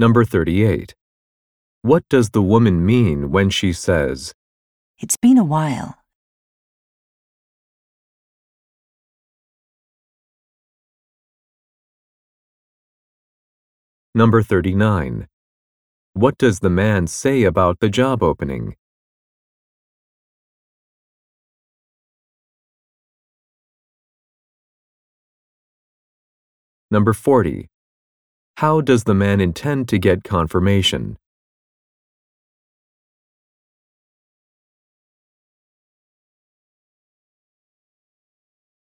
Number 38. What does the woman mean when she says, It's been a while. Number 39. What does the man say about the job opening? Number 40. How does the man intend to get confirmation?